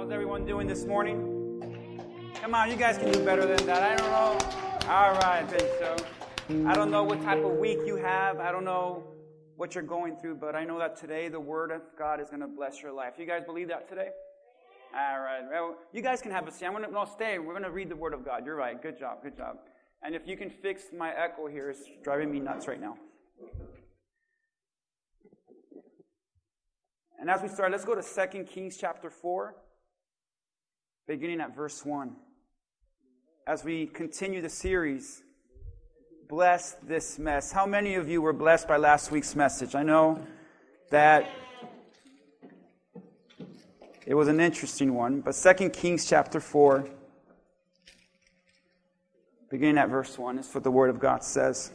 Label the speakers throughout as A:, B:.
A: How's everyone doing this morning? Come on, you guys can do better than that. I don't know. All right, I think so. I don't know what type of week you have. I don't know what you're going through, but I know that today the Word of God is going to bless your life. You guys believe that today? All right. Well, you guys can have a seat. I'm going to no, stay. We're going to read the Word of God. You're right. Good job. Good job. And if you can fix my echo here, it's driving me nuts right now. And as we start, let's go to 2 Kings chapter 4, beginning at verse 1. As we continue the series, Bless This Mess. How many of you were blessed by last week's message? I know that it was an interesting one, but 2 Kings chapter 4, beginning at verse 1, is what the Word of God says.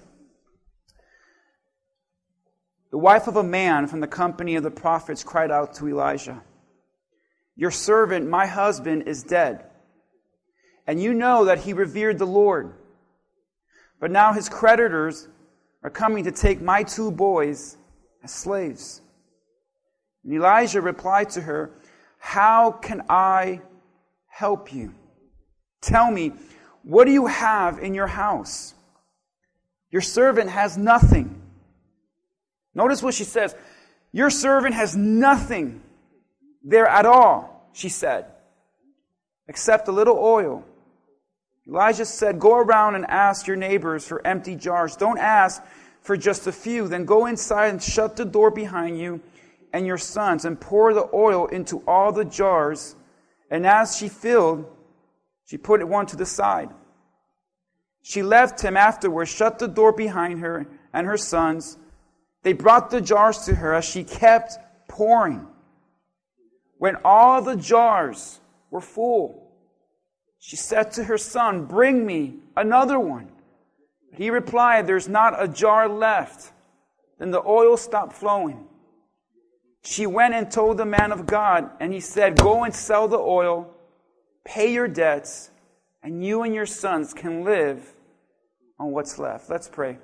A: The wife of a man from the company of the prophets cried out to Elijah, Your servant, my husband, is dead. And you know that he revered the Lord. But now his creditors are coming to take my two boys as slaves. And Elijah replied to her, How can I help you? Tell me, what do you have in your house? Your servant has nothing Notice what she says. Your servant has nothing there at all, she said, except a little oil. Elijah said, Go around and ask your neighbors for empty jars. Don't ask for just a few. Then go inside and shut the door behind you and your sons and pour the oil into all the jars. And as she filled, she put one to the side. She left him afterwards, shut the door behind her and her sons, they brought the jars to her as she kept pouring. When all the jars were full, she said to her son, Bring me another one. He replied, There's not a jar left. Then the oil stopped flowing. She went and told the man of God, and he said, Go and sell the oil, pay your debts, and you and your sons can live on what's left. Let's pray.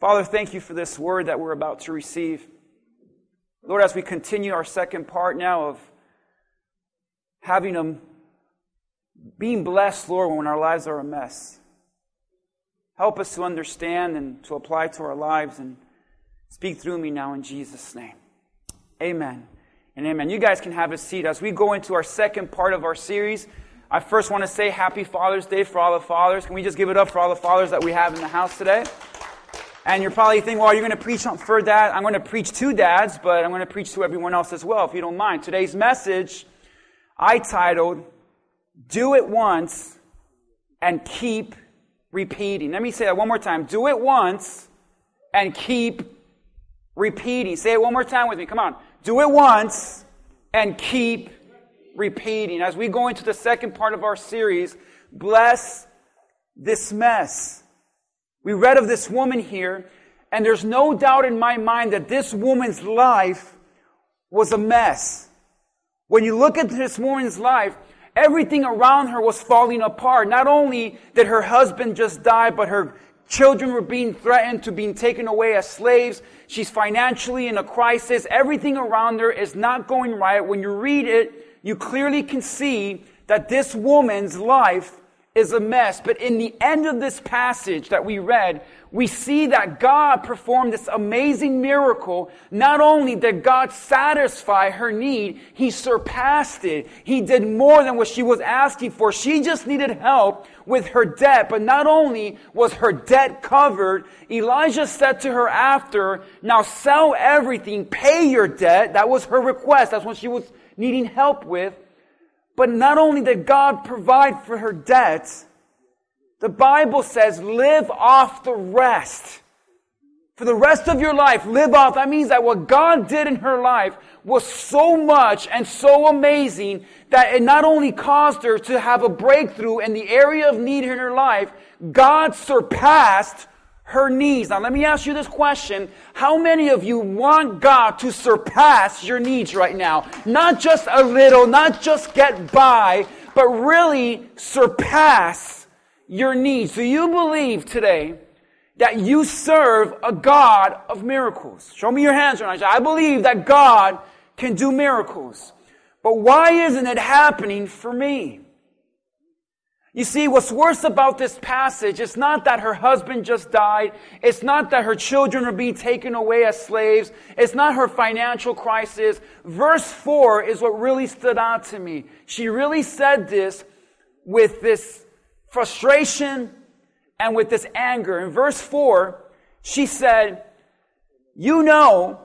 A: Father, thank you for this word that we're about to receive. Lord, as we continue our second part now of having them being blessed, Lord, when our lives are a mess. Help us to understand and to apply to our lives and speak through me now in Jesus' name. Amen and amen. You guys can have a seat as we go into our second part of our series. I first want to say happy Father's Day for all the fathers. Can we just give it up for all the fathers that we have in the house today? And you're probably thinking, well, you're going to preach for dad. I'm going to preach to dads, but I'm going to preach to everyone else as well, if you don't mind. Today's message, I titled, Do It Once and Keep Repeating. Let me say that one more time. Do it once and keep repeating. Say it one more time with me. Come on. Do it once and keep repeating. As we go into the second part of our series, bless this mess. We read of this woman here, and there's no doubt in my mind that this woman's life was a mess. When you look at this woman's life, everything around her was falling apart. Not only did her husband just die, but her children were being threatened to being taken away as slaves. She's financially in a crisis. Everything around her is not going right. When you read it, you clearly can see that this woman's life is a mess. But in the end of this passage that we read, we see that God performed this amazing miracle. Not only did God satisfy her need, He surpassed it. He did more than what she was asking for. She just needed help with her debt. But not only was her debt covered, Elijah said to her after, now sell everything, pay your debt. That was her request. That's what she was needing help with. But not only did God provide for her debts, the Bible says live off the rest. For the rest of your life, live off. That means that what God did in her life was so much and so amazing that it not only caused her to have a breakthrough in the area of need in her life, God surpassed her needs. Now, let me ask you this question. How many of you want God to surpass your needs right now? Not just a little, not just get by, but really surpass your needs. Do you believe today that you serve a God of miracles? Show me your hands right now. I believe that God can do miracles. But why isn't it happening for me? You see, what's worse about this passage is not that her husband just died. It's not that her children are being taken away as slaves. It's not her financial crisis. Verse 4 is what really stood out to me. She really said this with this frustration and with this anger. In verse 4, she said, You know,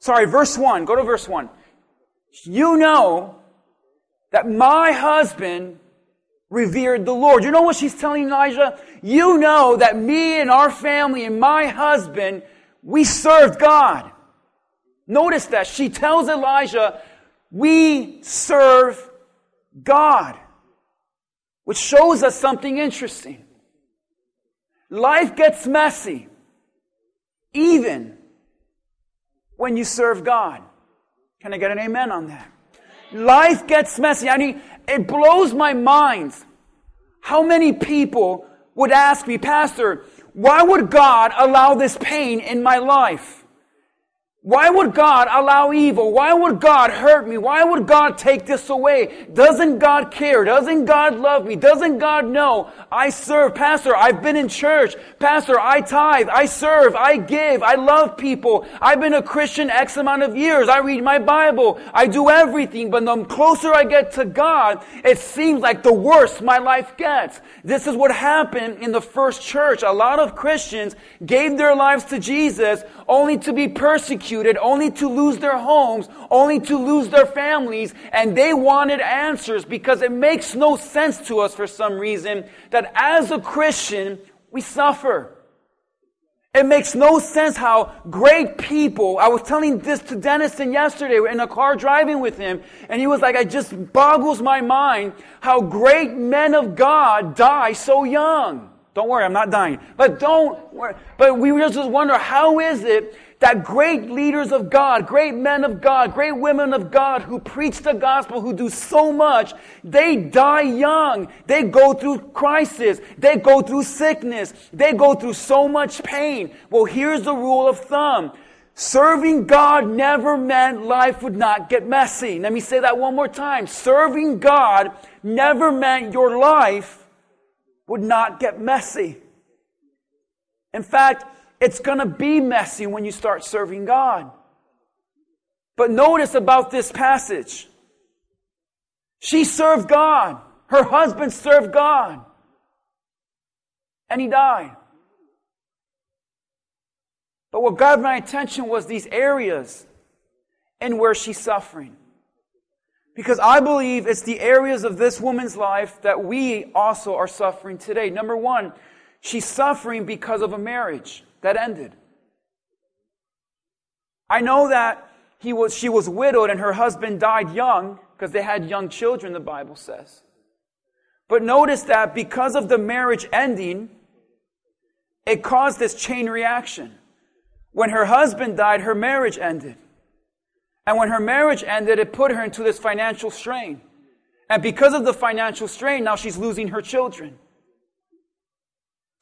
A: sorry, verse 1, go to verse 1. You know that my husband revered the Lord. You know what she's telling Elijah? You know that me and our family and my husband, we served God. Notice that. She tells Elijah, we serve God. Which shows us something interesting. Life gets messy. Even when you serve God. Can I get an amen on that? Life gets messy. I mean, it blows my mind how many people would ask me, Pastor, why would God allow this pain in my life? Why would God allow evil? Why would God hurt me? Why would God take this away? Doesn't God care? Doesn't God love me? Doesn't God know I serve? Pastor, I've been in church. Pastor, I tithe. I serve. I give. I love people. I've been a Christian X amount of years. I read my Bible. I do everything. But the closer I get to God, it seems like the worse my life gets. This is what happened in the first church. A lot of Christians gave their lives to Jesus only to be persecuted, only to lose their homes, only to lose their families, and they wanted answers because it makes no sense to us for some reason that as a Christian, we suffer. It makes no sense how great people, I was telling this to Dennison yesterday in a car driving with him, and he was like, it just boggles my mind how great men of God die so young. Don't worry, I'm not dying. But don't worry. But we just wonder, how is it that great leaders of God, great men of God, great women of God who preach the gospel, who do so much, they die young. They go through crisis. They go through sickness. They go through so much pain. Well, here's the rule of thumb. Serving God never meant life would not get messy. Let me say that one more time. Serving God never meant your life would not get messy. In fact, it's going to be messy when you start serving God. But notice about this passage. She served God. Her husband served God. And he died. But what got my attention was these areas and where she's suffering. Because I believe it's the areas of this woman's life that we also are suffering today. Number one, she's suffering because of a marriage that ended. I know that he was, she was widowed and her husband died young because they had young children, the Bible says. But notice that because of the marriage ending, it caused this chain reaction. When her husband died, her marriage ended. And when her marriage ended, it put her into this financial strain. And because of the financial strain, now she's losing her children.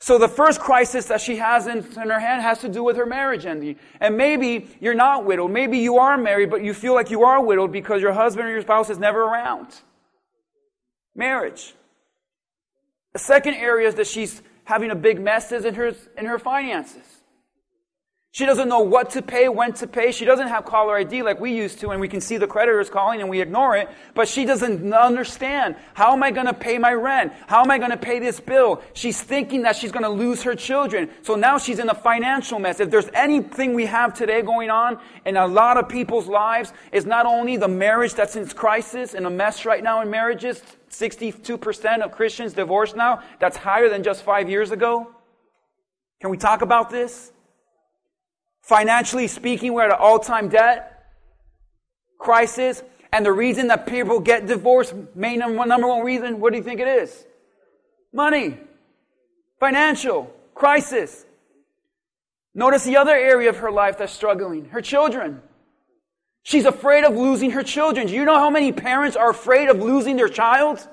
A: So the first crisis that she has in, in, her hand has to do with her marriage ending. And maybe you're not widowed. Maybe you are married, but you feel like you are widowed because your husband or your spouse is never around. Marriage. The second area is that she's having a big mess is in her, in her finances. She doesn't know what to pay, when to pay. She doesn't have caller ID like we used to, and we can see the creditors calling and we ignore it. But she doesn't understand. How am I going to pay my rent? How am I going to pay this bill? She's thinking that she's going to lose her children. So now she's in a financial mess. If there's anything we have today going on in a lot of people's lives, is not only the marriage that's in crisis and a mess right now in marriages. 62% of Christians divorced now. That's higher than just five years ago. Can we talk about this? Financially speaking, we're at an all time debt crisis. And the reason that people get divorced, main number, number one reason, what do you think it is? Money. Financial crisis. Notice the other area of her life that's struggling her children. She's afraid of losing her children. Do you know how many parents are afraid of losing their child?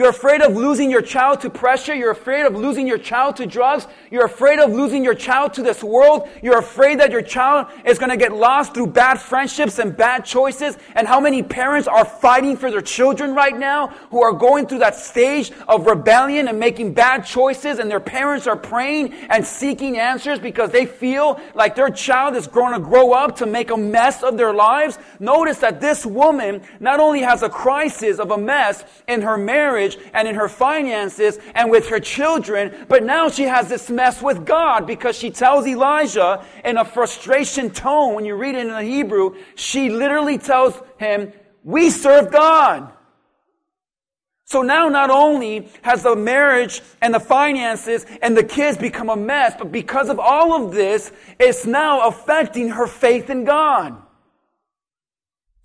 A: You're afraid of losing your child to pressure. You're afraid of losing your child to drugs. You're afraid of losing your child to this world. You're afraid that your child is going to get lost through bad friendships and bad choices. And how many parents are fighting for their children right now who are going through that stage of rebellion and making bad choices and their parents are praying and seeking answers because they feel like their child is going to grow up to make a mess of their lives. Notice that this woman not only has a crisis of a mess in her marriage, marriage and in her finances and with her children, but now she has this mess with God because she tells Elijah in a frustration tone, when you read it in the Hebrew, she literally tells him, we serve God. So now not only has the marriage and the finances and the kids become a mess, but because of all of this, it's now affecting her faith in God.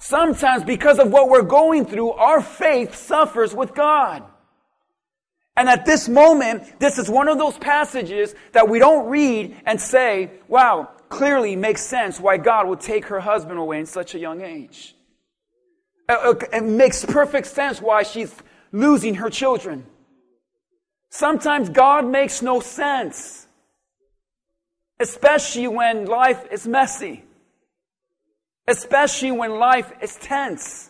A: Sometimes because of what we're going through, our faith suffers with God. And at this moment, this is one of those passages that we don't read and say, wow, clearly makes sense why God would take her husband away in such a young age. Uh, it makes perfect sense why she's losing her children. Sometimes God makes no sense, especially when life is messy especially when life is tense.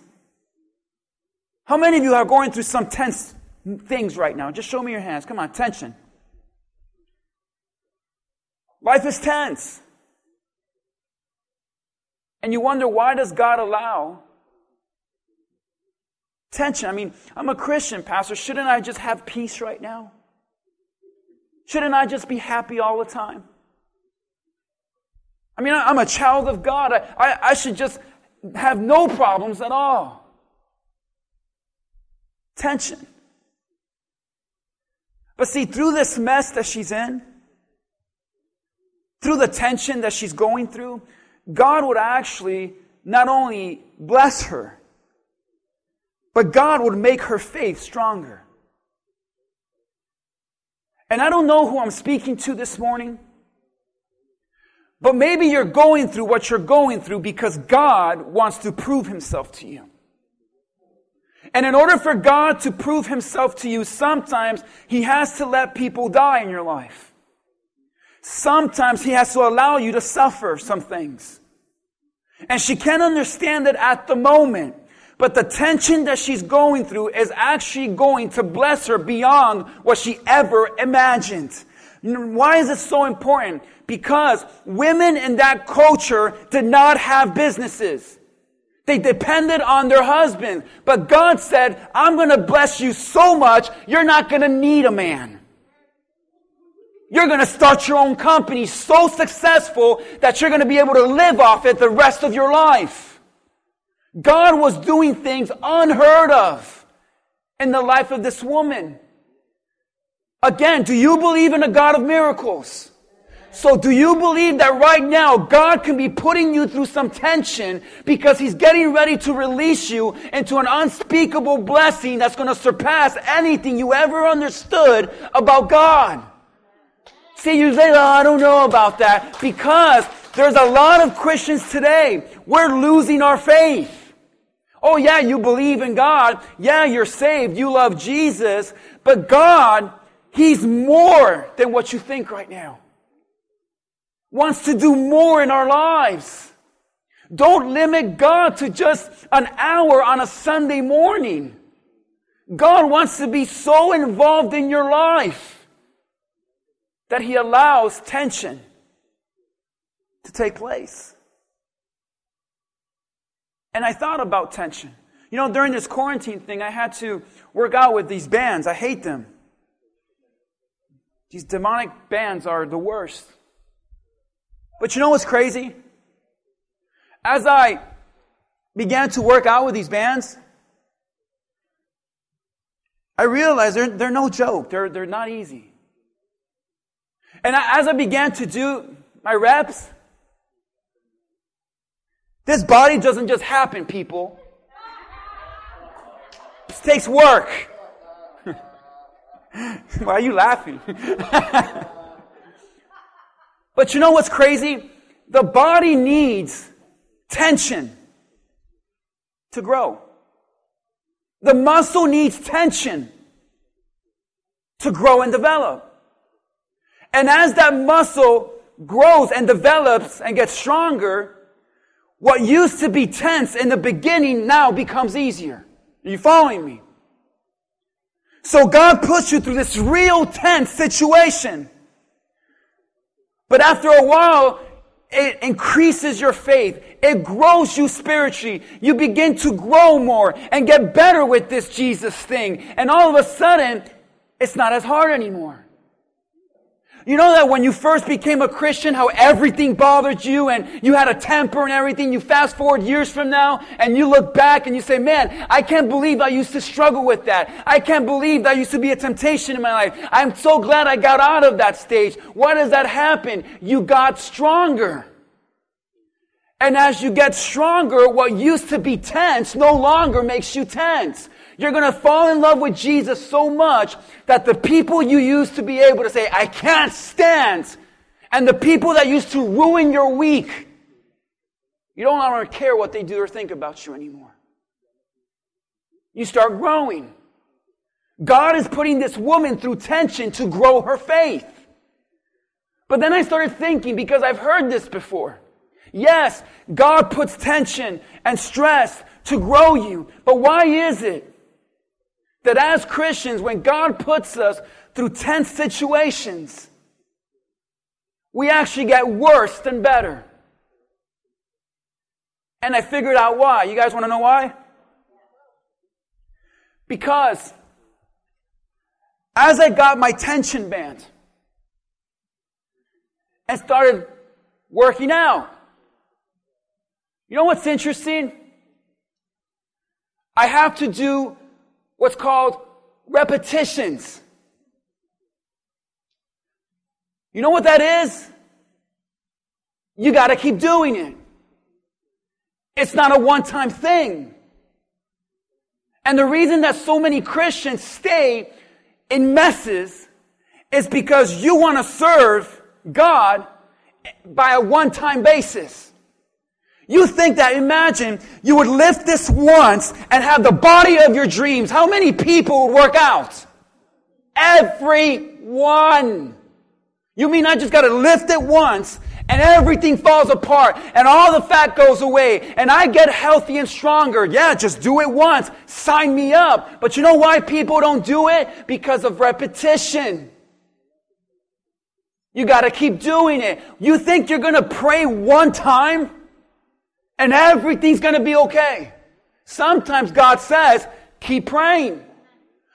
A: How many of you are going through some tense things right now? Just show me your hands. Come on, tension. Life is tense. And you wonder why does God allow tension? I mean, I'm a Christian, pastor. Shouldn't I just have peace right now? Shouldn't I just be happy all the time? I mean, I'm a child of God. I, I, I should just have no problems at all. Tension. But see, through this mess that she's in, through the tension that she's going through, God would actually not only bless her, but God would make her faith stronger. And I don't know who I'm speaking to this morning. But maybe you're going through what you're going through because God wants to prove himself to you. And in order for God to prove himself to you, sometimes he has to let people die in your life. Sometimes he has to allow you to suffer some things. And she can't understand it at the moment. But the tension that she's going through is actually going to bless her beyond what she ever imagined. Why is it so important? Because women in that culture did not have businesses. They depended on their husband. But God said, I'm going to bless you so much, you're not going to need a man. You're going to start your own company so successful that you're going to be able to live off it the rest of your life. God was doing things unheard of in the life of this woman. Again, do you believe in a God of miracles? So do you believe that right now God can be putting you through some tension because He's getting ready to release you into an unspeakable blessing that's going to surpass anything you ever understood about God? See, you say, oh, I don't know about that because there's a lot of Christians today. We're losing our faith. Oh yeah, you believe in God. Yeah, you're saved. You love Jesus. But God He's more than what you think right now. Wants to do more in our lives. Don't limit God to just an hour on a Sunday morning. God wants to be so involved in your life that He allows tension to take place. And I thought about tension. You know, during this quarantine thing, I had to work out with these bands. I hate them. These demonic bands are the worst. But you know what's crazy? As I began to work out with these bands, I realized they're, they're no joke. They're, they're not easy. And as I began to do my reps, this body doesn't just happen, people. It takes work. Why are you laughing? but you know what's crazy? The body needs tension to grow. The muscle needs tension to grow and develop. And as that muscle grows and develops and gets stronger, what used to be tense in the beginning now becomes easier. Are you following me? So God puts you through this real tense situation. But after a while, it increases your faith. It grows you spiritually. You begin to grow more and get better with this Jesus thing. And all of a sudden, it's not as hard anymore. You know that when you first became a Christian, how everything bothered you and you had a temper and everything. You fast forward years from now and you look back and you say, man, I can't believe I used to struggle with that. I can't believe that used to be a temptation in my life. I'm so glad I got out of that stage. Why does that happen? You got stronger. And as you get stronger, what used to be tense no longer makes you tense. You're going to fall in love with Jesus so much that the people you used to be able to say, I can't stand, and the people that used to ruin your week, you don't want to care what they do or think about you anymore. You start growing. God is putting this woman through tension to grow her faith. But then I started thinking, because I've heard this before. Yes, God puts tension and stress to grow you. But why is it that as Christians, when God puts us through tense situations, we actually get worse than better. And I figured out why. You guys want to know why? Because as I got my tension band and started working out, you know what's interesting? I have to do what's called repetitions. You know what that is? You got to keep doing it. It's not a one time thing. And the reason that so many Christians stay in messes is because you want to serve God by a one time basis. You think that, imagine, you would lift this once and have the body of your dreams. How many people would work out? Everyone. You mean I just gotta lift it once and everything falls apart and all the fat goes away and I get healthy and stronger. Yeah, just do it once. Sign me up. But you know why people don't do it? Because of repetition. You gotta keep doing it. You think you're gonna pray one time? And everything's going to be okay. Sometimes God says, keep praying.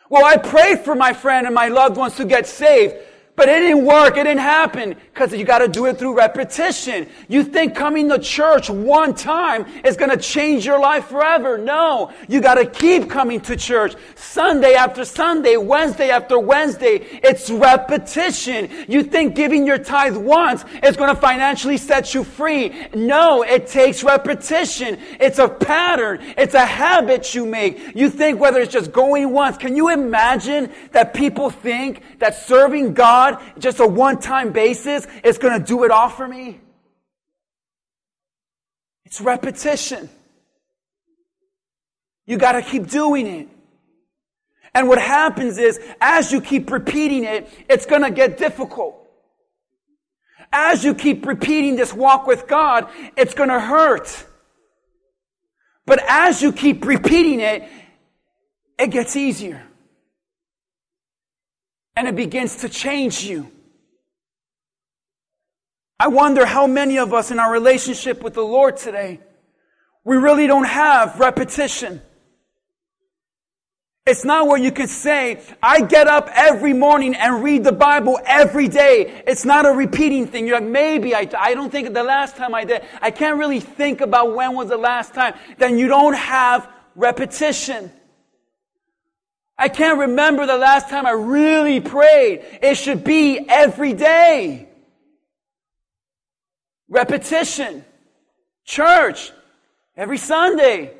A: Well, I prayed for my friend and my loved ones to get saved. But it didn't work. It didn't happen because you got to do it through repetition. You think coming to church one time is going to change your life forever. No. You got to keep coming to church Sunday after Sunday, Wednesday after Wednesday. It's repetition. You think giving your tithe once is going to financially set you free. No, it takes repetition. It's a pattern. It's a habit you make. You think whether it's just going once. Can you imagine that people think that serving God God, just a one time basis, is going to do it all for me? It's repetition. You got to keep doing it. And what happens is, as you keep repeating it, it's going to get difficult. As you keep repeating this walk with God, it's going to hurt. But as you keep repeating it, it gets easier and it begins to change you. I wonder how many of us in our relationship with the Lord today, we really don't have repetition. It's not where you can say, I get up every morning and read the Bible every day. It's not a repeating thing. You're like, maybe I, I don't think the last time I did. I can't really think about when was the last time. Then you don't have repetition. I can't remember the last time I really prayed. It should be every day. Repetition. Church. Every Sunday.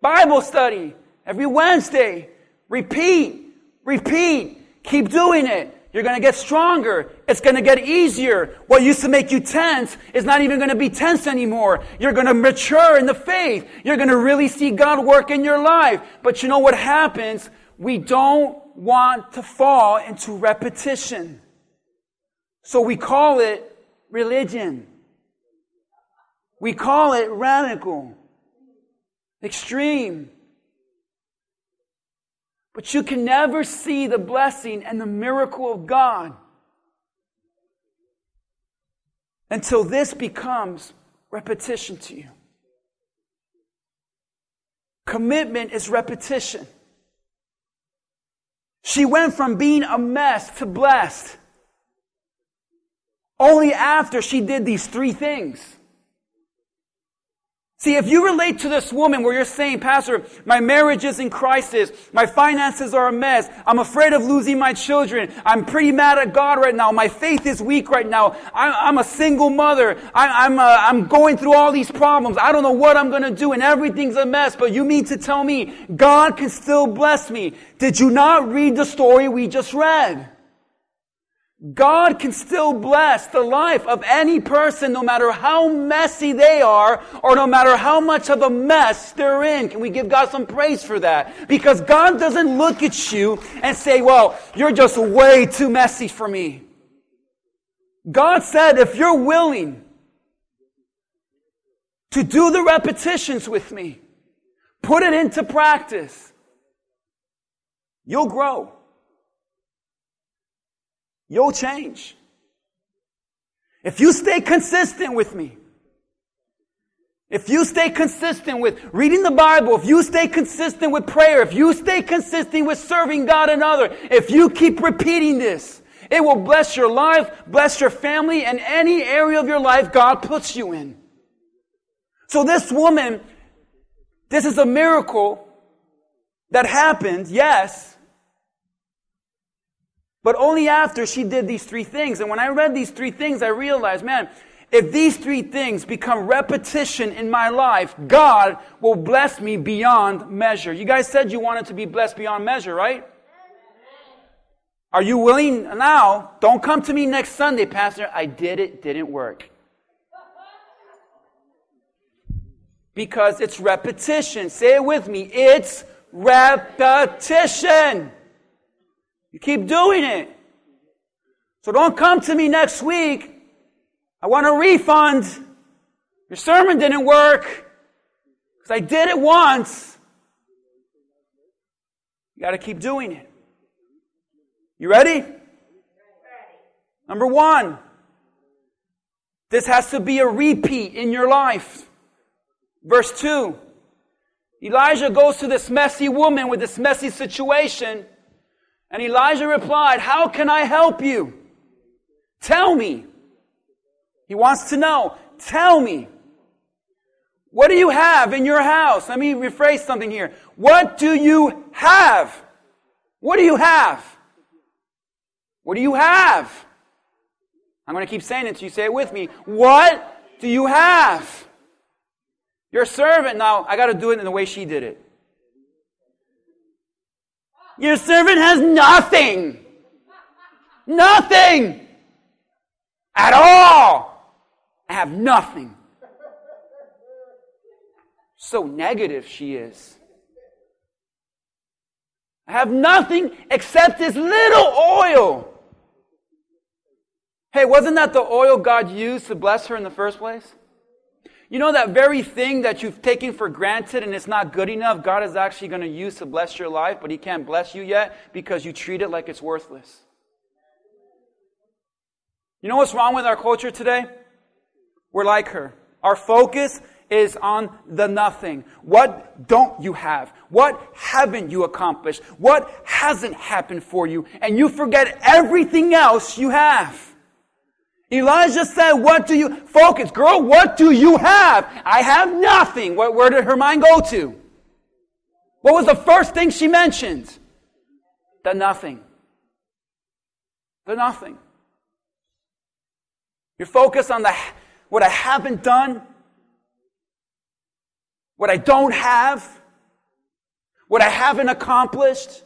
A: Bible study. Every Wednesday. Repeat. Repeat. Keep doing it. You're going to get stronger. It's going to get easier. What used to make you tense is not even going to be tense anymore. You're going to mature in the faith. You're going to really see God work in your life. But you know what happens? We don't want to fall into repetition. So we call it religion. We call it radical, extreme. But you can never see the blessing and the miracle of God until this becomes repetition to you. Commitment is repetition. She went from being a mess to blessed only after she did these three things. See, if you relate to this woman where you're saying, Pastor, my marriage is in crisis, my finances are a mess, I'm afraid of losing my children, I'm pretty mad at God right now, my faith is weak right now, I'm, I'm a single mother, I, I'm, uh, I'm going through all these problems, I don't know what I'm gonna do, and everything's a mess, but you mean to tell me God can still bless me? Did you not read the story we just read? God can still bless the life of any person no matter how messy they are or no matter how much of a mess they're in. Can we give God some praise for that? Because God doesn't look at you and say, well, you're just way too messy for me. God said, if you're willing to do the repetitions with me, put it into practice, you'll grow you'll change. If you stay consistent with me, if you stay consistent with reading the Bible, if you stay consistent with prayer, if you stay consistent with serving God and other, if you keep repeating this, it will bless your life, bless your family, and any area of your life God puts you in. So this woman, this is a miracle that happened, yes, but only after she did these three things. And when I read these three things, I realized, man, if these three things become repetition in my life, God will bless me beyond measure. You guys said you wanted to be blessed beyond measure, right? Are you willing now? Don't come to me next Sunday, Pastor. I did it, didn't work. Because it's repetition. Say it with me. It's repetition. You keep doing it. So don't come to me next week. I want a refund. Your sermon didn't work because I did it once. You got to keep doing it. You ready? Number one, this has to be a repeat in your life. Verse 2 Elijah goes to this messy woman with this messy situation. And Elijah replied, How can I help you? Tell me. He wants to know. Tell me. What do you have in your house? Let me rephrase something here. What do you have? What do you have? What do you have? I'm going to keep saying it so you say it with me. What do you have? Your servant, now I got to do it in the way she did it. Your servant has nothing. Nothing. At all. I have nothing. So negative she is. I have nothing except this little oil. Hey, wasn't that the oil God used to bless her in the first place? You know that very thing that you've taken for granted and it's not good enough, God is actually going to use to bless your life, but He can't bless you yet because you treat it like it's worthless. You know what's wrong with our culture today? We're like her. Our focus is on the nothing. What don't you have? What haven't you accomplished? What hasn't happened for you? And you forget everything else you have. Elijah said, what do you, focus, girl, what do you have? I have nothing. Where, where did her mind go to? What was the first thing she mentioned? The nothing. The nothing. You're focused on the, what I haven't done, what I don't have, what I haven't accomplished.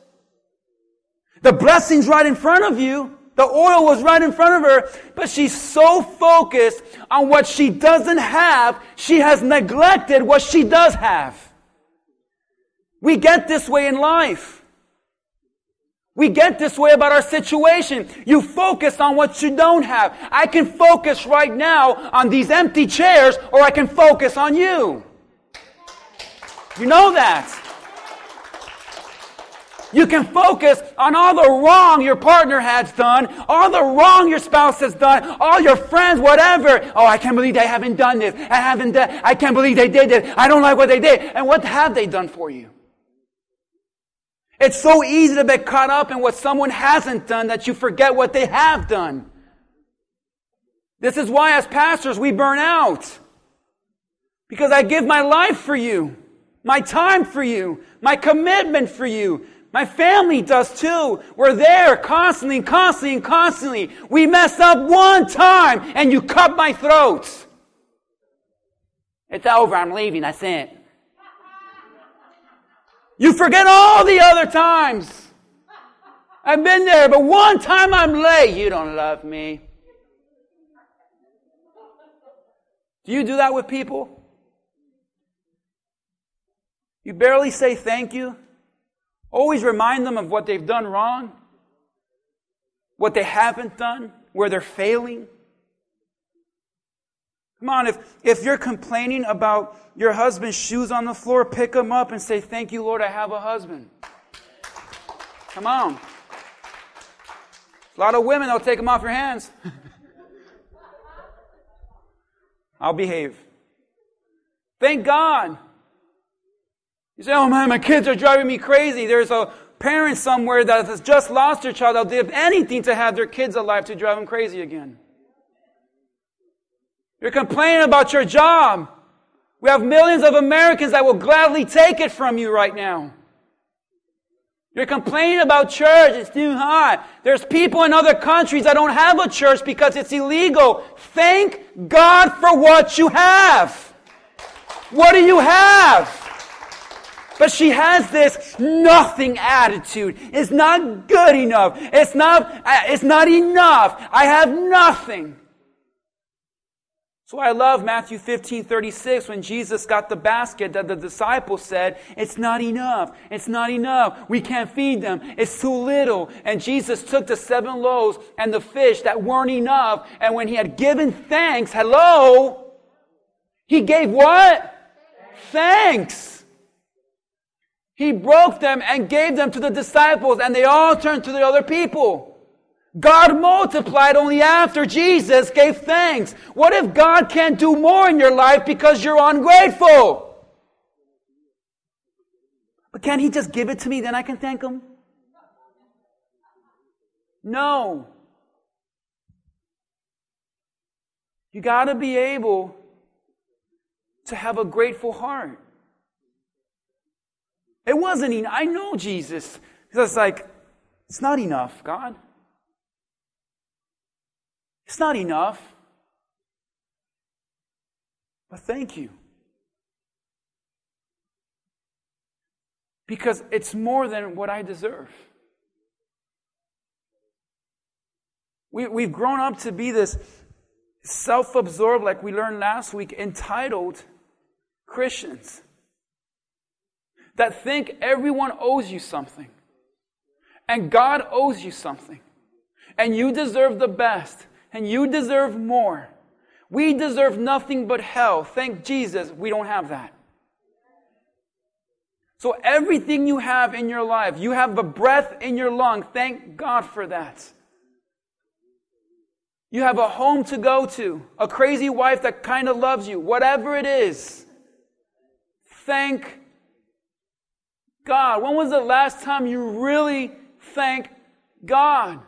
A: The blessing's right in front of you. The oil was right in front of her, but she's so focused on what she doesn't have, she has neglected what she does have. We get this way in life. We get this way about our situation. You focus on what you don't have. I can focus right now on these empty chairs, or I can focus on you. You know that. You can focus on all the wrong your partner has done, all the wrong your spouse has done, all your friends, whatever. Oh, I can't believe they haven't done this. I haven't done, I can't believe they did this. I don't like what they did. And what have they done for you? It's so easy to get caught up in what someone hasn't done that you forget what they have done. This is why as pastors we burn out. Because I give my life for you, my time for you, my commitment for you. My family does too. We're there constantly, and constantly, and constantly. We mess up one time and you cut my throat. It's over. I'm leaving. That's it. You forget all the other times. I've been there, but one time I'm late. You don't love me. Do you do that with people? You barely say thank you. Always remind them of what they've done wrong, what they haven't done, where they're failing. Come on, if, if you're complaining about your husband's shoes on the floor, pick them up and say, Thank you, Lord, I have a husband. Come on. A lot of women, they'll take them off your hands. I'll behave. Thank God. You say, oh man, my kids are driving me crazy. There's a parent somewhere that has just lost their child. They'll do anything to have their kids alive to drive them crazy again. You're complaining about your job. We have millions of Americans that will gladly take it from you right now. You're complaining about church. It's too hot. There's people in other countries that don't have a church because it's illegal. Thank God for what you have. What do you have? But she has this nothing attitude. It's not good enough. It's not, uh, it's not enough. I have nothing. So I love Matthew 15, 36 when Jesus got the basket that the disciples said, it's not enough. It's not enough. We can't feed them. It's too little. And Jesus took the seven loaves and the fish that weren't enough. And when he had given thanks, hello, he gave what? Thanks. He broke them and gave them to the disciples and they all turned to the other people. God multiplied only after Jesus gave thanks. What if God can't do more in your life because you're ungrateful? But can't He just give it to me, then I can thank Him? No. You got to be able to have a grateful heart. It wasn't, enough. I know Jesus. It's like, it's not enough, God. It's not enough. But thank you. Because it's more than what I deserve. We, we've grown up to be this self absorbed, like we learned last week, entitled Christians that think everyone owes you something. And God owes you something. And you deserve the best and you deserve more. We deserve nothing but hell. Thank Jesus, we don't have that. So everything you have in your life, you have the breath in your lung. Thank God for that. You have a home to go to, a crazy wife that kind of loves you, whatever it is. Thank God. When was the last time you really thanked God?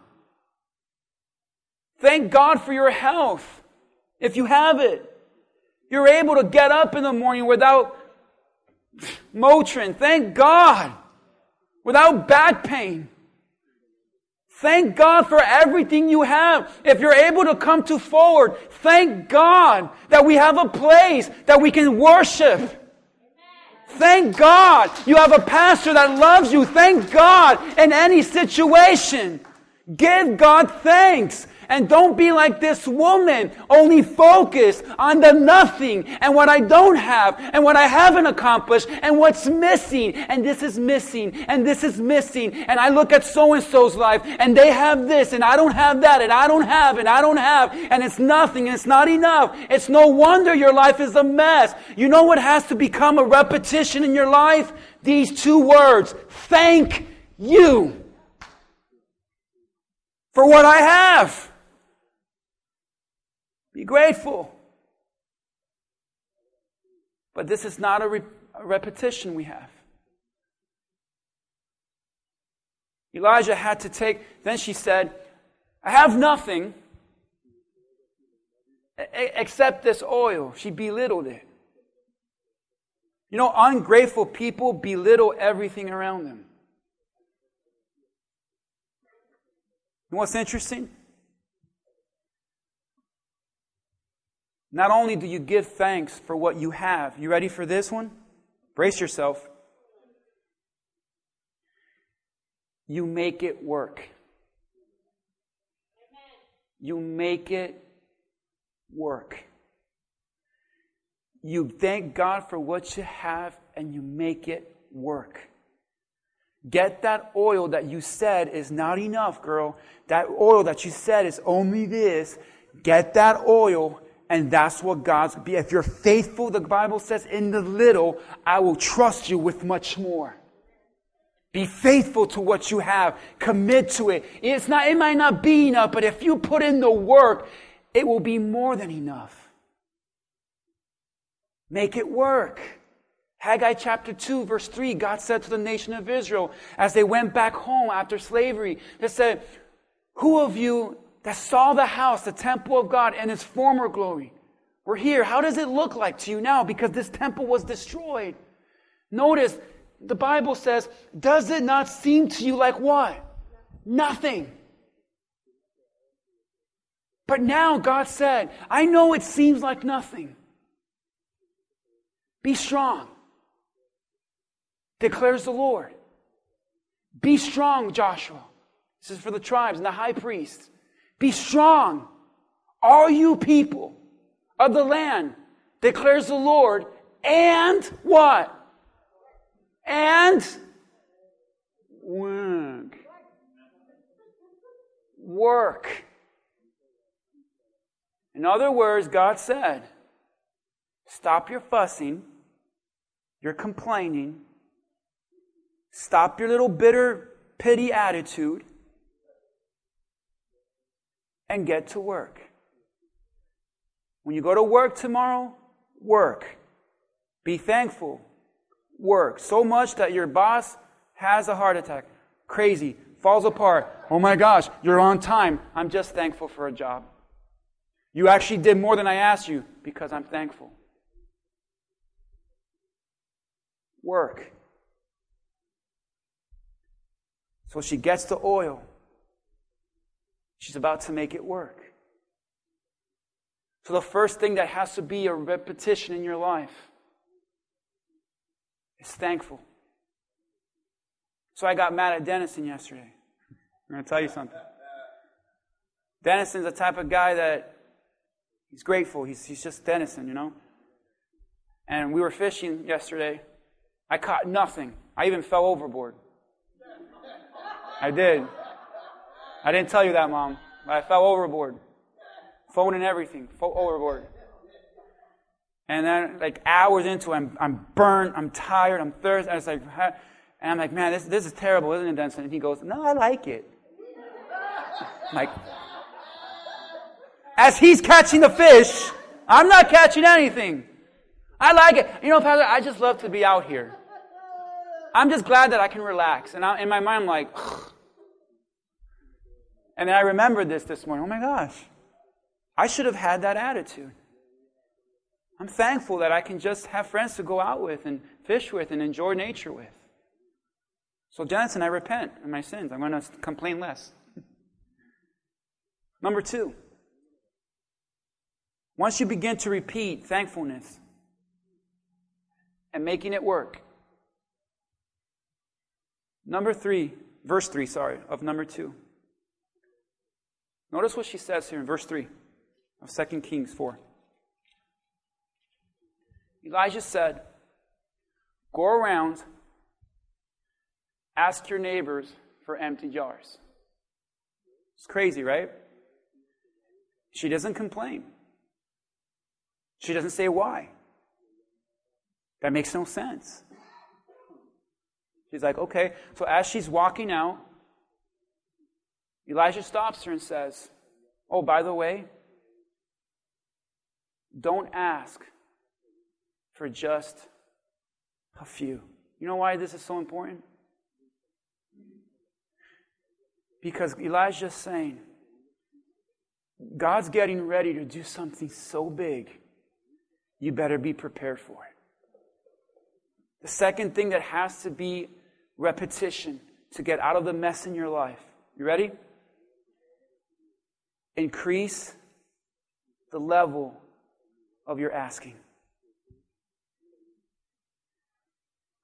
A: Thank God for your health. If you have it, you're able to get up in the morning without Motrin. Thank God. Without back pain. Thank God for everything you have. If you're able to come to forward, thank God that we have a place that we can worship. Thank God you have a pastor that loves you. Thank God in any situation. Give God thanks. And don't be like this woman, only focus on the nothing and what I don't have and what I haven't accomplished and what's missing. And this is missing and this is missing. And I look at so and so's life and they have this and I don't have that and I don't have and I don't have and it's nothing and it's not enough. It's no wonder your life is a mess. You know what has to become a repetition in your life? These two words. Thank you for what I have. Be grateful. But this is not a, re- a, repetition we have. Elijah had to take, then she said, I have nothing except this oil. She belittled it. You know, ungrateful people belittle everything around them. You know what's interesting? Not only do you give thanks for what you have, you ready for this one? Brace yourself. You make it work. You make it work. You thank God for what you have and you make it work. Get that oil that you said is not enough, girl. That oil that you said is only this. Get that oil, and that's what God's be. If you're faithful, the Bible says, in the little, I will trust you with much more. Be faithful to what you have. Commit to it. It's not, it might not be enough, but if you put in the work, it will be more than enough. Make it work. Haggai chapter 2, verse 3, God said to the nation of Israel as they went back home after slavery, They said, Who of you that saw the house, the temple of God, and its former glory? We're here. How does it look like to you now? Because this temple was destroyed. Notice, the Bible says, Does it not seem to you like what? Nothing. But now God said, I know it seems like nothing. Be strong declares the Lord. Be strong, Joshua. This is for the tribes and the high priests. Be strong, all you people of the land, declares the Lord, and what? And work. Work. In other words, God said, stop your fussing, your complaining, Stop your little bitter, pity attitude and get to work. When you go to work tomorrow, work. Be thankful. Work. So much that your boss has a heart attack. Crazy. Falls apart. Oh my gosh, you're on time. I'm just thankful for a job. You actually did more than I asked you because I'm thankful. Work. So she gets the oil. She's about to make it work. So the first thing that has to be a repetition in your life is thankful. So I got mad at Dennison yesterday. I'm going to tell you something. Dennison's the type of guy that he's grateful. He's, he's just Dennison, you know? And we were fishing yesterday. I caught nothing. I even fell overboard. I did. I didn't tell you that, Mom. But I fell overboard. Phone and everything. Fell overboard. And then, like, hours into it, I'm, I'm burnt, I'm tired, I'm thirsty. I was like, and I'm like, man, this, this is terrible, isn't it, Dennison? And he goes, no, I like it. like, as he's catching the fish, I'm not catching anything. I like it. You know, Pastor, I just love to be out here. I'm just glad that I can relax. And I, in my mind, I'm like, Ugh. And then I remembered this this morning. Oh my gosh. I should have had that attitude. I'm thankful that I can just have friends to go out with and fish with and enjoy nature with. So, Jensen, I repent of my sins. I'm going to complain less. Number two, once you begin to repeat thankfulness and making it work, number three, verse three, sorry, of number two. Notice what she says here in verse 3 of 2 Kings 4. Elijah said, Go around, ask your neighbors for empty jars. It's crazy, right? She doesn't complain. She doesn't say why. That makes no sense. She's like, okay. So as she's walking out, Elijah stops her and says, Oh, by the way, don't ask for just a few. You know why this is so important? Because Elijah's saying, God's getting ready to do something so big, you better be prepared for it. The second thing that has to be repetition to get out of the mess in your life. You ready? Increase the level of your asking.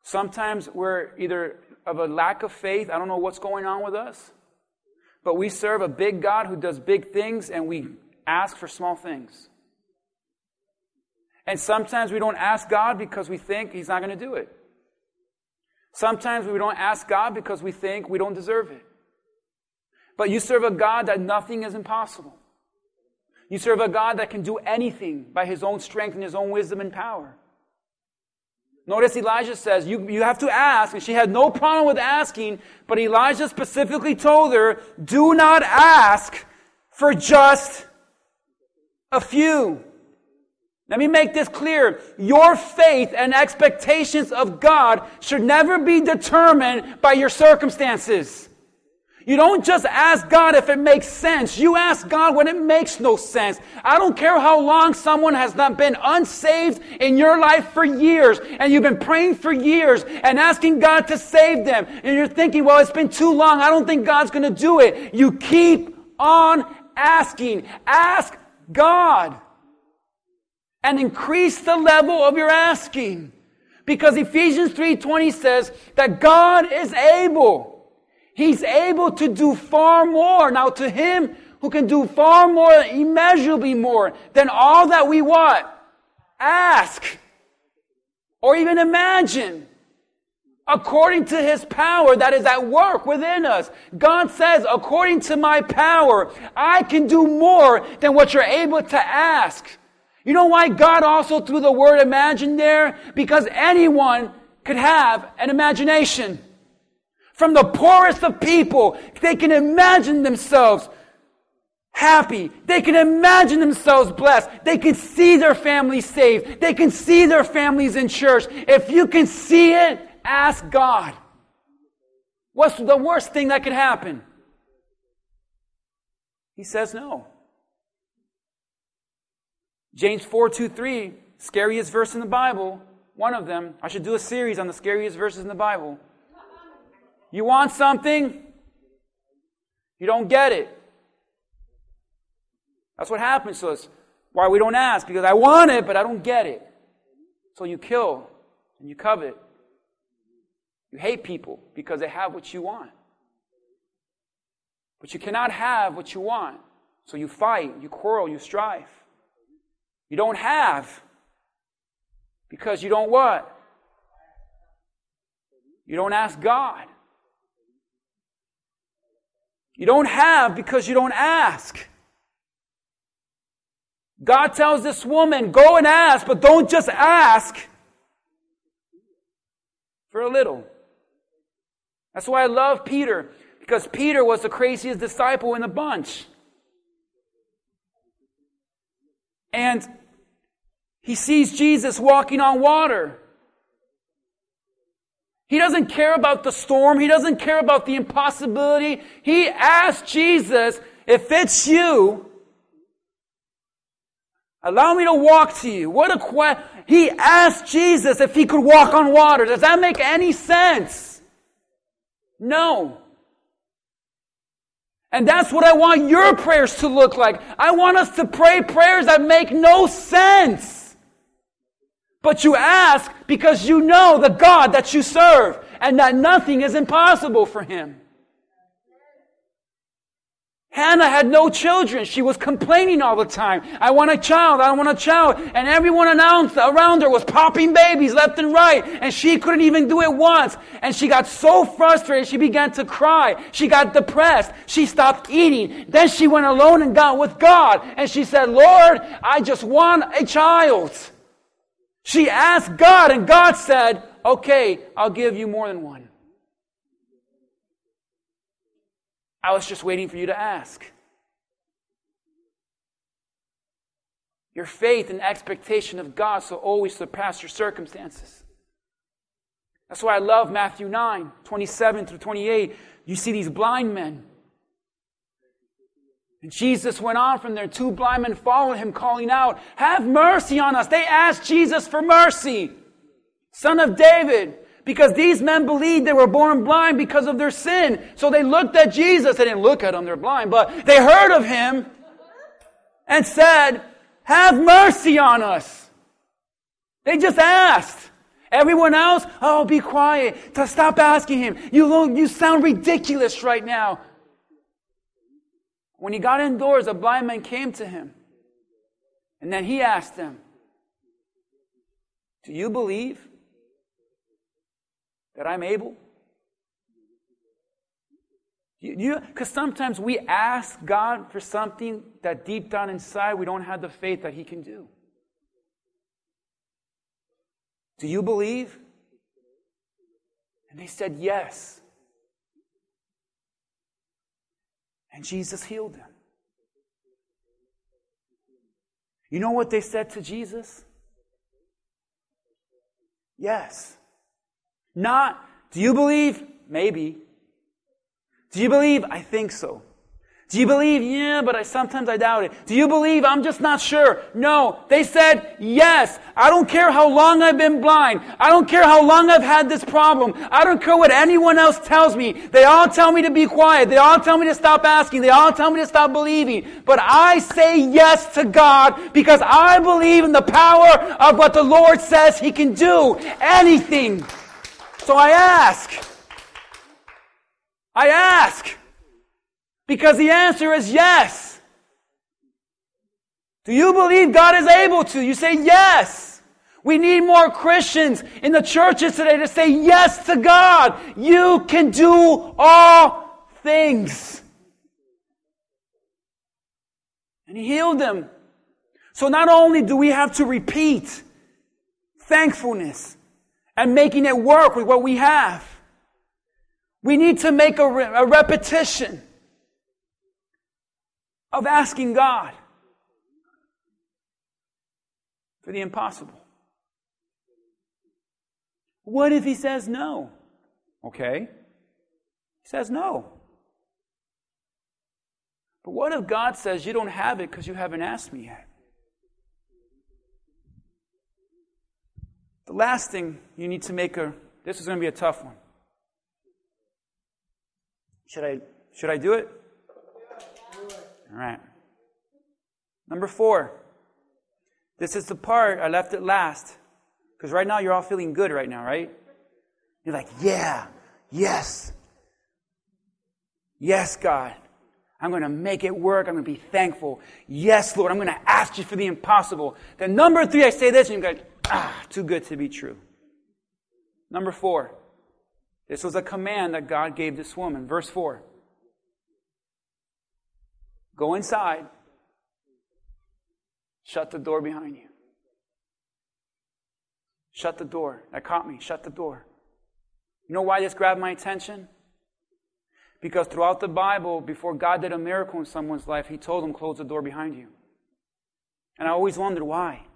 A: Sometimes we're either of a lack of faith, I don't know what's going on with us, but we serve a big God who does big things and we ask for small things. And sometimes we don't ask God because we think He's not going to do it. Sometimes we don't ask God because we think we don't deserve it. But you serve a God that nothing is impossible. You serve a God that can do anything by his own strength and his own wisdom and power. Notice Elijah says, you, you have to ask, and she had no problem with asking, but Elijah specifically told her, do not ask for just a few. Let me make this clear. Your faith and expectations of God should never be determined by your circumstances. You don't just ask God if it makes sense. You ask God when it makes no sense. I don't care how long someone has not been unsaved in your life for years and you've been praying for years and asking God to save them and you're thinking, well, it's been too long. I don't think God's going to do it. You keep on asking. Ask God and increase the level of your asking. Because Ephesians 3:20 says that God is able. He's able to do far more. Now to him who can do far more, immeasurably more than all that we want, Ask. Or even imagine. According to his power that is at work within us. God says, according to my power, I can do more than what you're able to ask. You know why God also threw the word imagine there? Because anyone could have an imagination. From the poorest of people, they can imagine themselves happy. They can imagine themselves blessed. They can see their families saved. They can see their families in church. If you can see it, ask God. What's the worst thing that could happen? He says no. James 4 2 3, scariest verse in the Bible. One of them. I should do a series on the scariest verses in the Bible. You want something, you don't get it. That's what happens to us. Why we don't ask? Because I want it, but I don't get it. So you kill and you covet. You hate people because they have what you want. But you cannot have what you want. So you fight, you quarrel, you strive. You don't have because you don't what? You don't ask God. You don't have because you don't ask. God tells this woman, go and ask, but don't just ask for a little. That's why I love Peter, because Peter was the craziest disciple in the bunch. And he sees Jesus walking on water. He doesn't care about the storm. He doesn't care about the impossibility. He asked Jesus, if it's you, allow me to walk to you. What a question. He asked Jesus if he could walk on water. Does that make any sense? No. And that's what I want your prayers to look like. I want us to pray prayers that make no sense. But you ask because you know the God that you serve and that nothing is impossible for Him. Hannah had no children. She was complaining all the time. I want a child. I want a child. And everyone around her was popping babies left and right. And she couldn't even do it once. And she got so frustrated. She began to cry. She got depressed. She stopped eating. Then she went alone and got with God. And she said, Lord, I just want a child. She asked God and God said, okay, I'll give you more than one. I was just waiting for you to ask. Your faith and expectation of God shall always surpass your circumstances. That's why I love Matthew 9, 27 through 28. You see these blind men. And Jesus went on from there. Two blind men followed him, calling out, Have mercy on us. They asked Jesus for mercy. Son of David, because these men believed they were born blind because of their sin. So they looked at Jesus. They didn't look at him, they're blind, but they heard of him and said, Have mercy on us. They just asked. Everyone else, oh, be quiet. To stop asking him. You, look, you sound ridiculous right now. When he got indoors, a blind man came to him. And then he asked them, Do you believe? that I'm able? You, because sometimes we ask God for something that deep down inside we don't have the faith that He can do. Do you believe? And they said yes. And Jesus healed them. You know what they said to Jesus? Yes. Not, do you believe? Maybe. Do you believe? I think so. Do you believe? Yeah, but I sometimes I doubt it. Do you believe? I'm just not sure. No. They said, yes. I don't care how long I've been blind. I don't care how long I've had this problem. I don't care what anyone else tells me. They all tell me to be quiet. They all tell me to stop asking. They all tell me to stop believing. But I say yes to God because I believe in the power of what the Lord says He can do. Anything. So I ask. I ask. Because the answer is yes. Do you believe God is able to? You say yes. We need more Christians in the churches today to say yes to God. You can do all things. And He healed them. So not only do we have to repeat thankfulness, and making it work with what we have. We need to make a, re- a repetition of asking God for the impossible. What if he says no? Okay. He says no. But what if God says you don't have it because you haven't asked me yet? The last thing you need to make a, this is going to be a tough one. Should I, should I do it? All right. Number four. This is the part I left it last. Because right now you're all feeling good right now, right? You're like, yeah, yes. Yes, God. I'm going to make it work. I'm going to be thankful. Yes, Lord. I'm going to ask you for the impossible. Then number three, I say this, and you go, Ah, too good to be true. Number four. This was a command that God gave this woman. Verse 4. Go inside. Shut the door behind you. Shut the door. That caught me. Shut the door. You know why this grabbed my attention? Because throughout the Bible, before God did a miracle in someone's life, He told them, close the door behind you. And I always wondered why.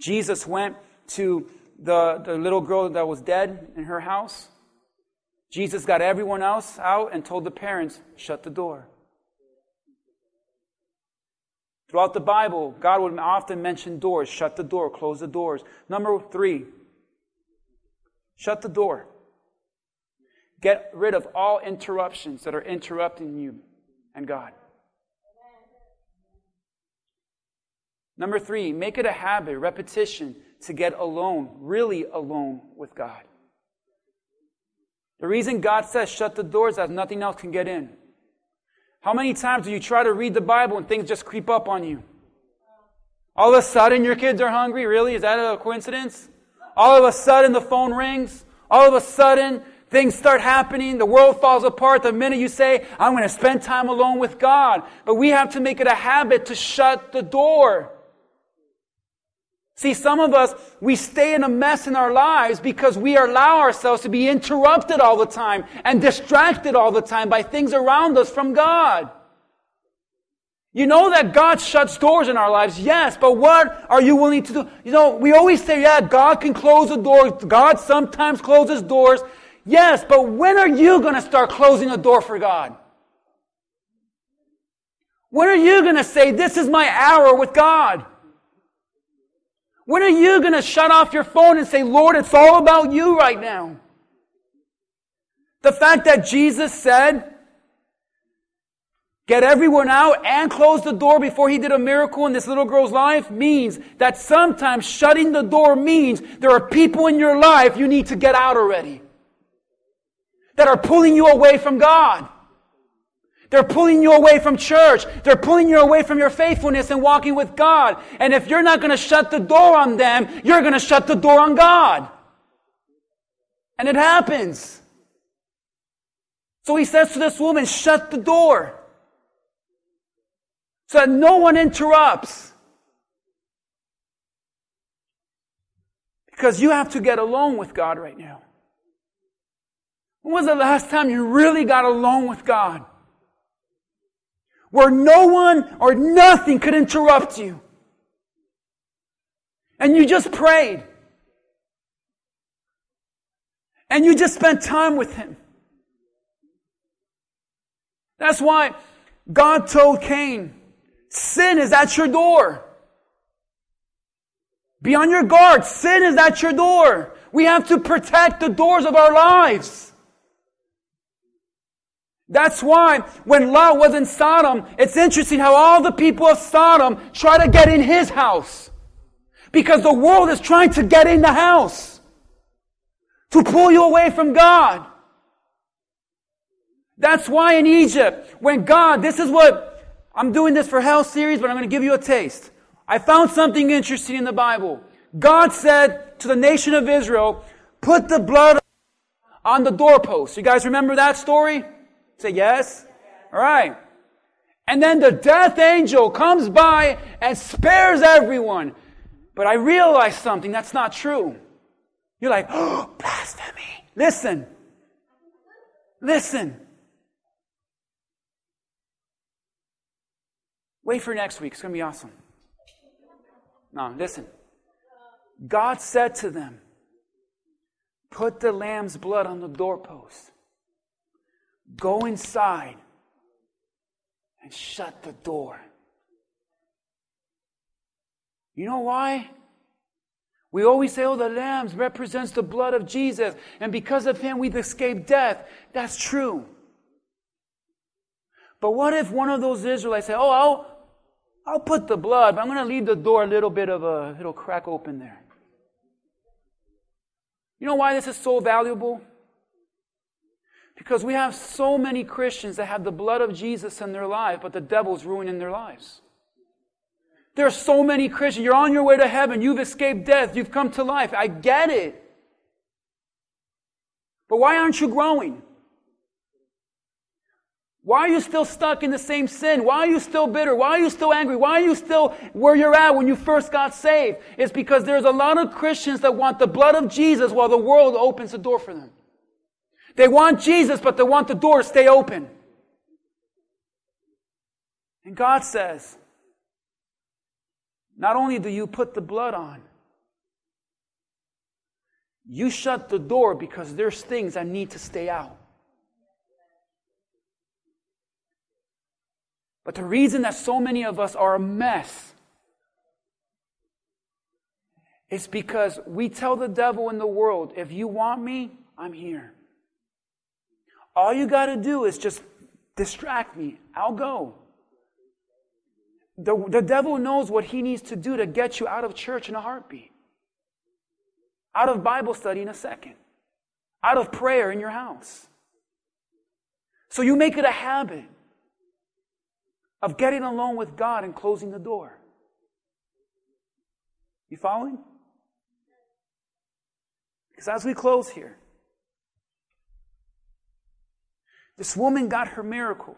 A: Jesus went to the, the little girl that was dead in her house. Jesus got everyone else out and told the parents, shut the door. Throughout the Bible, God would often mention doors. Shut the door, close the doors. Number three, shut the door. Get rid of all interruptions that are interrupting you and God. Number three, make it a habit, repetition to get alone, really alone with God. The reason God says shut the doors is that nothing else can get in. How many times do you try to read the Bible and things just creep up on you? All of a sudden, your kids are hungry? Really? Is that a coincidence? All of a sudden, the phone rings. All of a sudden, things start happening. The world falls apart the minute you say, I'm going to spend time alone with God. But we have to make it a habit to shut the door. See, some of us, we stay in a mess in our lives because we allow ourselves to be interrupted all the time and distracted all the time by things around us from God. You know that God shuts doors in our lives, yes, but what are you willing to do? You know, we always say, yeah, God can close the door. God sometimes closes doors. Yes, but when are you going to start closing a door for God? When are you going to say, this is my hour with God? When are you going to shut off your phone and say, Lord, it's all about you right now? The fact that Jesus said, get everyone out and close the door before he did a miracle in this little girl's life means that sometimes shutting the door means there are people in your life you need to get out already that are pulling you away from God. They're pulling you away from church. They're pulling you away from your faithfulness and walking with God. And if you're not going to shut the door on them, you're going to shut the door on God. And it happens. So he says to this woman, shut the door. So that no one interrupts. Because you have to get alone with God right now. When was the last time you really got alone with God? Where no one or nothing could interrupt you. And you just prayed. And you just spent time with Him. That's why God told Cain, sin is at your door. Be on your guard. Sin is at your door. We have to protect the doors of our lives. That's why when Lot was in Sodom, it's interesting how all the people of Sodom try to get in his house. Because the world is trying to get in the house. To pull you away from God. That's why in Egypt, when God, this is what, I'm doing this for Hell series, but I'm going to give you a taste. I found something interesting in the Bible. God said to the nation of Israel, put the blood on the doorpost. You guys remember that story? Say yes? All right. And then the death angel comes by and spares everyone. But I realize something that's not true. You're like, oh, blasphemy. Listen. Listen. Wait for next week. It's going to be awesome. No, listen. God said to them, Put the lamb's blood on the doorpost. Go inside and shut the door. You know why? We always say, oh, the lambs represents the blood of Jesus, and because of him we've escaped death. That's true. But what if one of those Israelites say, oh, I'll, I'll put the blood, but I'm going to leave the door a little bit of a little crack open there. You know why this is so valuable? Because we have so many Christians that have the blood of Jesus in their life, but the devil's ruining their lives. There are so many Christians. You're on your way to heaven. You've escaped death. You've come to life. I get it. But why aren't you growing? Why are you still stuck in the same sin? Why are you still bitter? Why are you still angry? Why are you still where you're at when you first got saved? It's because there's a lot of Christians that want the blood of Jesus while the world opens the door for them. They want Jesus, but they want the door to stay open. And God says, not only do you put the blood on, you shut the door because there's things that need to stay out. But the reason that so many of us are a mess is because we tell the devil in the world, if you want me, I'm here. All you got to do is just distract me. I'll go. The, the devil knows what he needs to do to get you out of church in a heartbeat, out of Bible study in a second, out of prayer in your house. So you make it a habit. of getting alone with God and closing the door. You following? Because as we close here, this woman got her miracle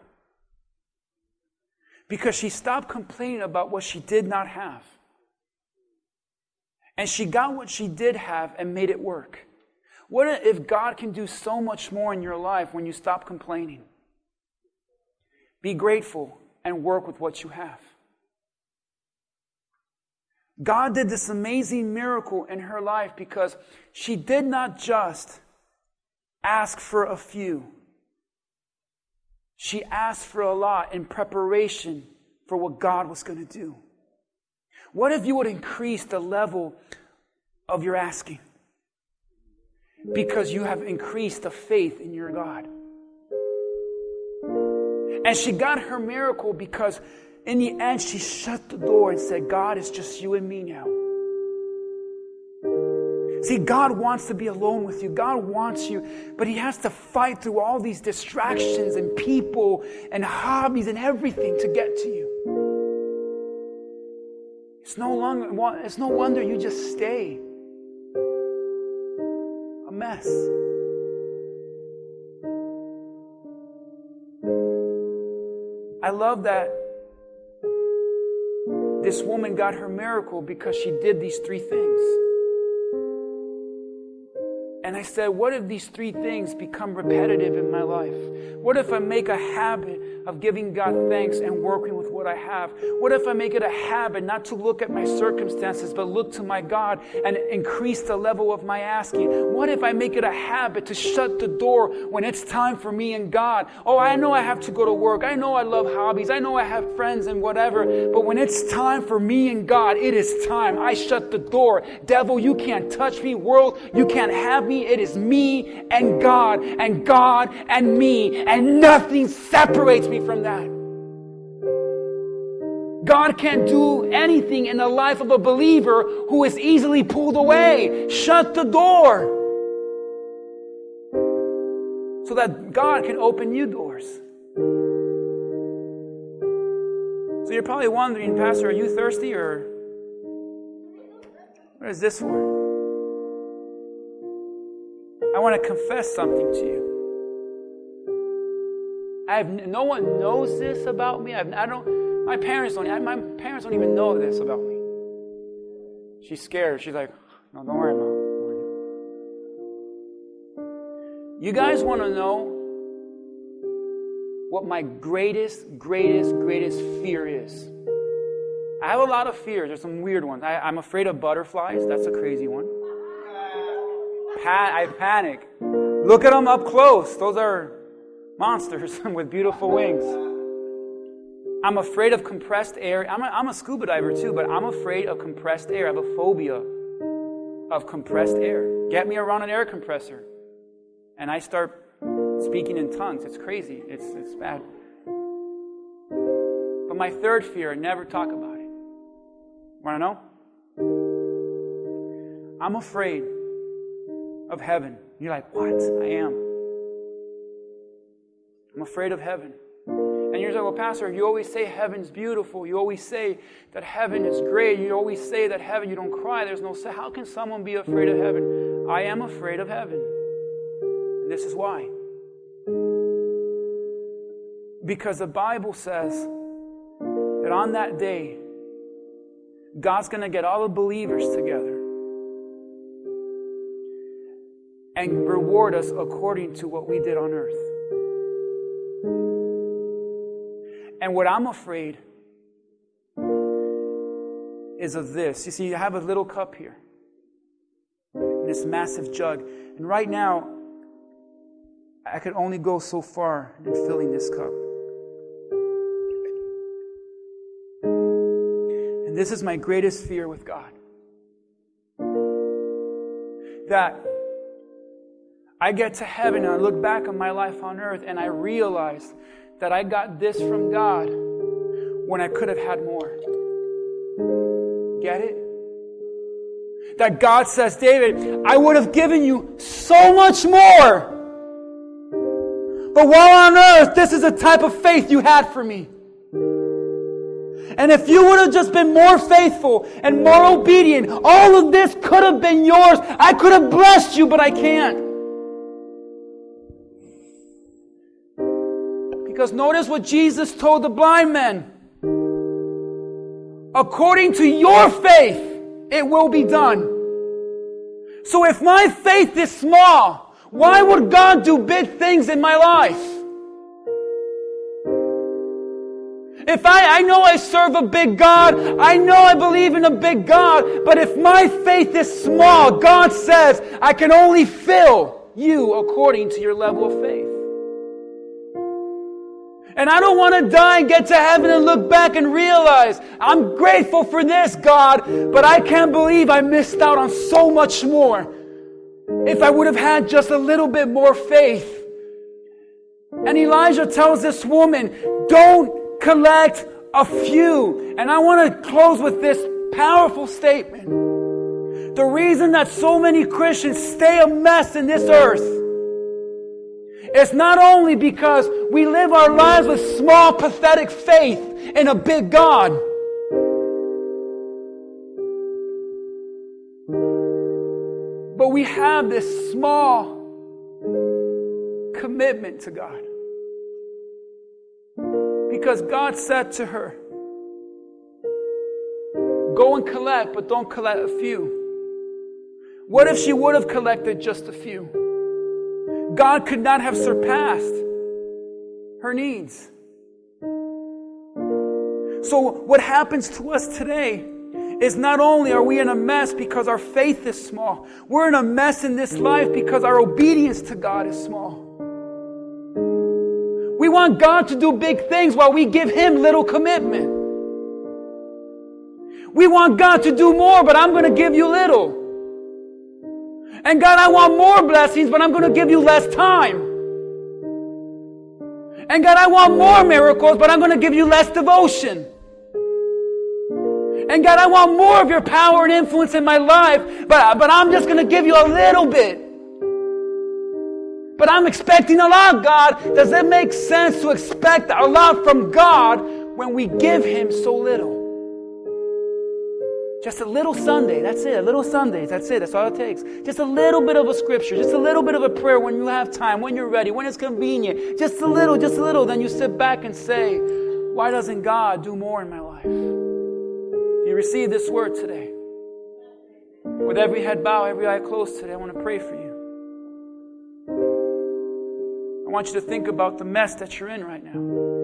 A: because she stopped complaining about what she did not have. And she got what she did have and made it work. What if God can do so much more in your life when you stop complaining? Be grateful and work with what you have. God did this amazing miracle in her life because she did not just ask for a few. She asked for a lot in preparation for what God was going to do. What if you would increase the level of your asking? Because you have increased the faith in your God. And she got her miracle because in the end she shut the door and said, God, it's just you and me now. See, God wants to be alone with you. God wants you, but He has to fight through all these distractions and people and hobbies and everything to get to you. It's no longer it's no wonder you just stay a mess. I love that this woman got her miracle because she did these three things. And I said, what if these three things become repetitive in my life? What if I make a habit of giving God thanks and working with what I have? What if I make it a habit not to look at my circumstances, but look to my God and increase the level of my asking? What if I make it a habit to shut the door when it's time for me and God? Oh, I know I have to go to work. I know I love hobbies. I know I have friends and whatever. But when it's time for me and God, it is time. I shut the door. Devil, you can't touch me. World, you can't have me me, it is me and God, and God and me, and nothing separates me from that. God can't do anything in the life of a believer who is easily pulled away. Shut the door so that God can open new doors. So you're probably wondering, Pastor, are you thirsty or what is this for? I want to confess something to you. I have no one knows this about me. I've, I don't. My parents don't. My parents don't even know this about me. She's scared. She's like, "No, don't worry, mom." You guys want to know what my greatest, greatest, greatest fear is? I have a lot of fears. There's some weird ones. I, I'm afraid of butterflies. That's a crazy one I panic. Look at them up close. Those are monsters with beautiful wings. I'm afraid of compressed air. I'm a, I'm a scuba diver too, but I'm afraid of compressed air. I have a phobia of compressed air. Get me around an air compressor, and I start speaking in tongues. It's crazy. It's, it's bad. But my third fear, I never talk about it. Want to know? I'm afraid of heaven. You're like, what? I am. I'm afraid of heaven. And you're like, well, Pastor, you always say heaven's beautiful. You always say that heaven is great. You always say that heaven, you don't cry. There's no, how can someone be afraid of heaven? I am afraid of heaven. And this is why. Because the Bible says that on that day, God's going to get all the believers together and reward us according to what we did on earth. And what I'm afraid is of this. You see, I have a little cup here, in this massive jug. And right now, I could only go so far in filling this cup. And this is my greatest fear with God. That I get to heaven and I look back on my life on earth and I realize that I got this from God when I could have had more. Get it? That God says, David, I would have given you so much more. But while on earth, this is the type of faith you had for me. And if you would have just been more faithful and more obedient, all of this could have been yours. I could have blessed you, but I can't. Because notice what Jesus told the blind man. According to your faith, it will be done. So if my faith is small, why would God do big things in my life? If I, I know I serve a big God, I know I believe in a big God, but if my faith is small, God says, I can only fill you according to your level of faith. And I don't want to die and get to heaven and look back and realize I'm grateful for this, God, but I can't believe I missed out on so much more. If I would have had just a little bit more faith. And Elijah tells this woman, don't collect a few. And I want to close with this powerful statement. The reason that so many Christians stay a mess in this earth it's not only because we live our lives with small, pathetic faith in a big God. But we have this small commitment to God. Because God said to her, Go and collect, but don't collect a few. What if she would have collected just a few? God could not have surpassed her needs. So, what happens to us today is not only are we in a mess because our faith is small, we're in a mess in this life because our obedience to God is small. We want God to do big things while we give Him little commitment. We want God to do more, but I'm going to give you little. And God, I want more blessings, but I'm going to give you less time. And God, I want more miracles, but I'm going to give you less devotion. And God, I want more of your power and influence in my life, but, but I'm just going to give you a little bit. But I'm expecting a lot, God. Does it make sense to expect a lot from God when we give Him so little? Just a little Sunday, that's it. A little Sundays, that's it. That's all it takes. Just a little bit of a scripture, just a little bit of a prayer when you have time, when you're ready, when it's convenient. Just a little, just a little. Then you sit back and say, Why doesn't God do more in my life? You receive this word today. With every head bowed, every eye closed today, I want to pray for you. I want you to think about the mess that you're in right now.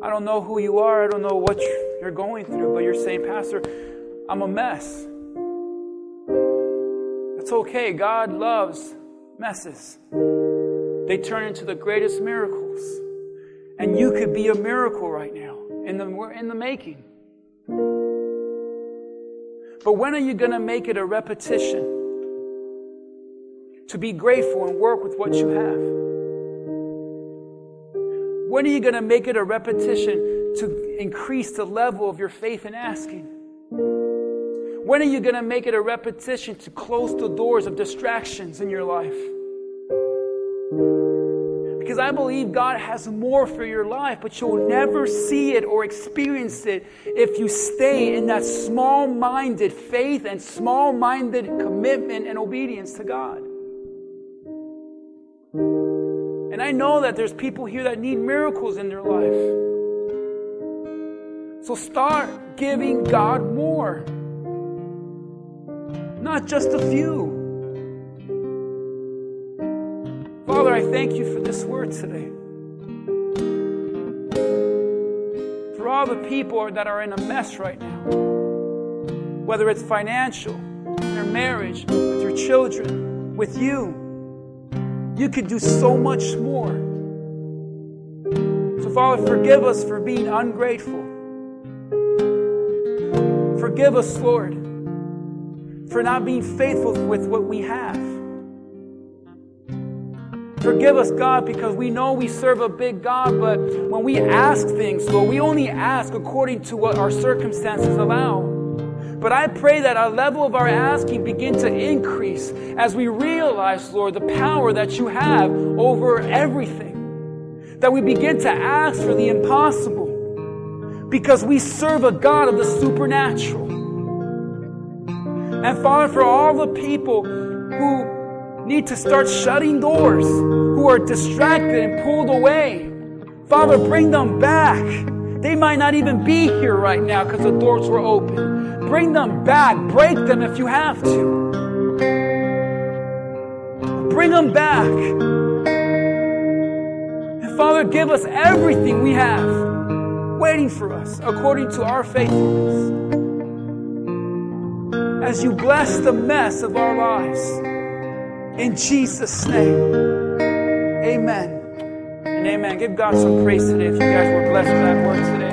A: I don't know who you are. I don't know what you're going through, but you're saying, Pastor, I'm a mess. It's okay. God loves messes. They turn into the greatest miracles. And you could be a miracle right now in the, we're in the making. But when are you going to make it a repetition to be grateful and work with what you have? When are you going to make it a repetition to increase the level of your faith in asking? When are you going to make it a repetition to close the doors of distractions in your life? Because I believe God has more for your life, but you'll never see it or experience it if you stay in that small minded faith and small minded commitment and obedience to God. And I know that there's people here that need miracles in their life. So start giving God more, not just a few. Father, I thank you for this word today. For all the people that are in a mess right now, whether it's financial, in their marriage, with your children, with you. You could do so much more. So, Father, forgive us for being ungrateful. Forgive us, Lord, for not being faithful with what we have. Forgive us, God, because we know we serve a big God, but when we ask things, Lord, we only ask according to what our circumstances allow. But I pray that our level of our asking begin to increase as we realize, Lord, the power that you have over everything. that we begin to ask for the impossible because we serve a God of the supernatural. And Father, for all the people who need to start shutting doors, who are distracted and pulled away, Father, bring them back. They might not even be here right now because the doors were open. Bring them back. Break them if you have to. Bring them back. And Father, give us everything we have waiting for us according to our faithfulness. As you bless the mess of our lives. In Jesus' name. Amen. And amen. Give God some praise today if you guys were blessed with that word today.